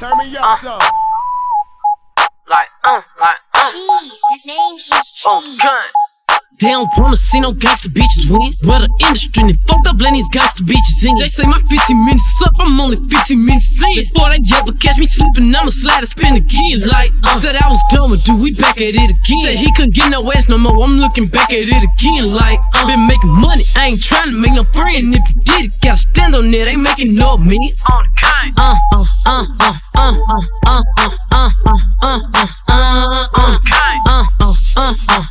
Turn me up, son. Like, uh, like, uh. Cheese. His name is Cheese. Oh, cunt. They don't wanna see no gangster bitches win. Well, the industry and fucked up letting these gangster bitches in. They say my 15 minutes up, I'm only 15 minutes in. Before they ever catch me sleeping, I'ma slide and spin again. Like, uh, said I was done with dude, we back at it again. Said he couldn't get no ass no more, I'm looking back at it again. Like, uh, been making money, I ain't trying to make no friend. If you did it, gotta stand on it, ain't making no minutes. On the kind. Uh, uh, uh, uh, uh, uh, uh, uh, uh, uh, uh, uh, uh, the kind. uh, uh, uh, uh, uh, uh,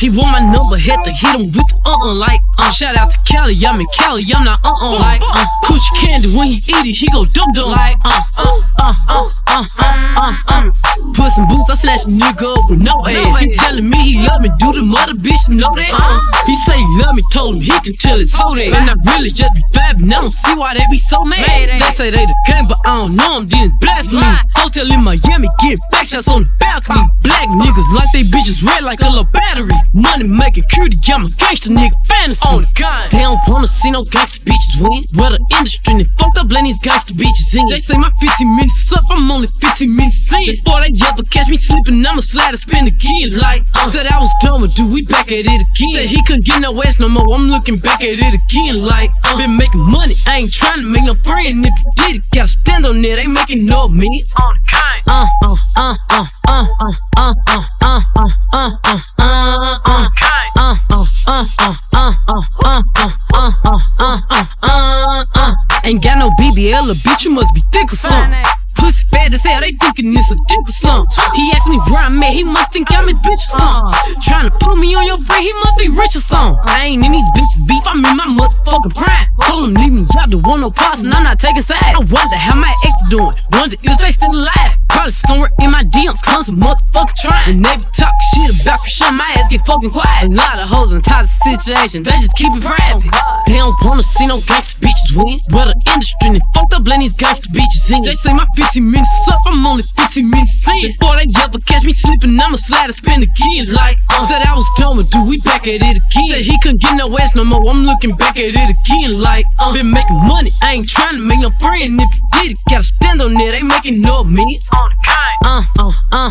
He want my number, had to hit him with the uh-uh like uh. Shout out to Cali, I'm in Cali, I'm not uh-uh like uh. Coochie candy when he eat it, he go dum dum like uh, uh, uh, uh, uh, uh, uh, uh. Put some boots, I snatch a nigga up with no ass. He telling me he love me, do the mother bitch know that? He say me, told him he can tell his whole day. And I really just be vibing, I don't see why they be so mad. They say they the gang, but I don't know them, then blasphemy. Hotel in Miami, get back shots on the balcony. Black niggas like they bitches red like a little battery. Money making cutie, I'm a gangster nigga fantasy. Oh, on the kind. They don't wanna see no gangster bitches win. Well, the industry and fucked up letting these gangster bitches in. They say my 15 minutes up, I'm only 15 minutes in. Before they ever catch me sleeping, I'ma slide and spin again. Like, I said I was done with dude, we back at it again. Said he couldn't get no ass no more, I'm looking back at it again. Like, uh, been making money, I ain't trying to make no friend. If you did it, gotta stand on it, ain't making no minutes. On kind. Uh, uh, uh, uh, uh, uh, uh, uh, uh, uh, uh, uh, uh, uh. Kind. Uh, uh, uh, uh, uh, uh, uh, uh, uh, uh, uh, uh, uh, uh. Ain't got no BBL, a bitch, you must be thick or something. Pussy fat as hell, they thinking it's a dick or something. He asked me where I'm at, he must think I'm his bitch or something. Tryna put me on your brain, he must be rich or something. I ain't in these bitches beef, I'm in my motherfucking prime. Told him leave me out, don't want no parts, and I'm not taking sides. I wonder how my ex doing, wonder if they still alive. Probably a motherfucker trying. And they be talking shit about Christian, my ass get fucking quiet. A lot of hoes in toxic situations, they just keep it private. They don't wanna see no gangster bitches win. Well, the industry and fucked up letting these gangster bitches in. They say my 15 minutes up, I'm only 15 minutes in. Before they ever catch me sleeping, I'ma slide and spin again. Like, uh, said I was done with dude, we back at it again. Said he couldn't get no ass no more, I'm looking back at it again. Like, uh, been making money, I ain't trying to make no friend. If you did it, gotta stand on it, ain't making no minutes. On the kind. Uh, uh, uh,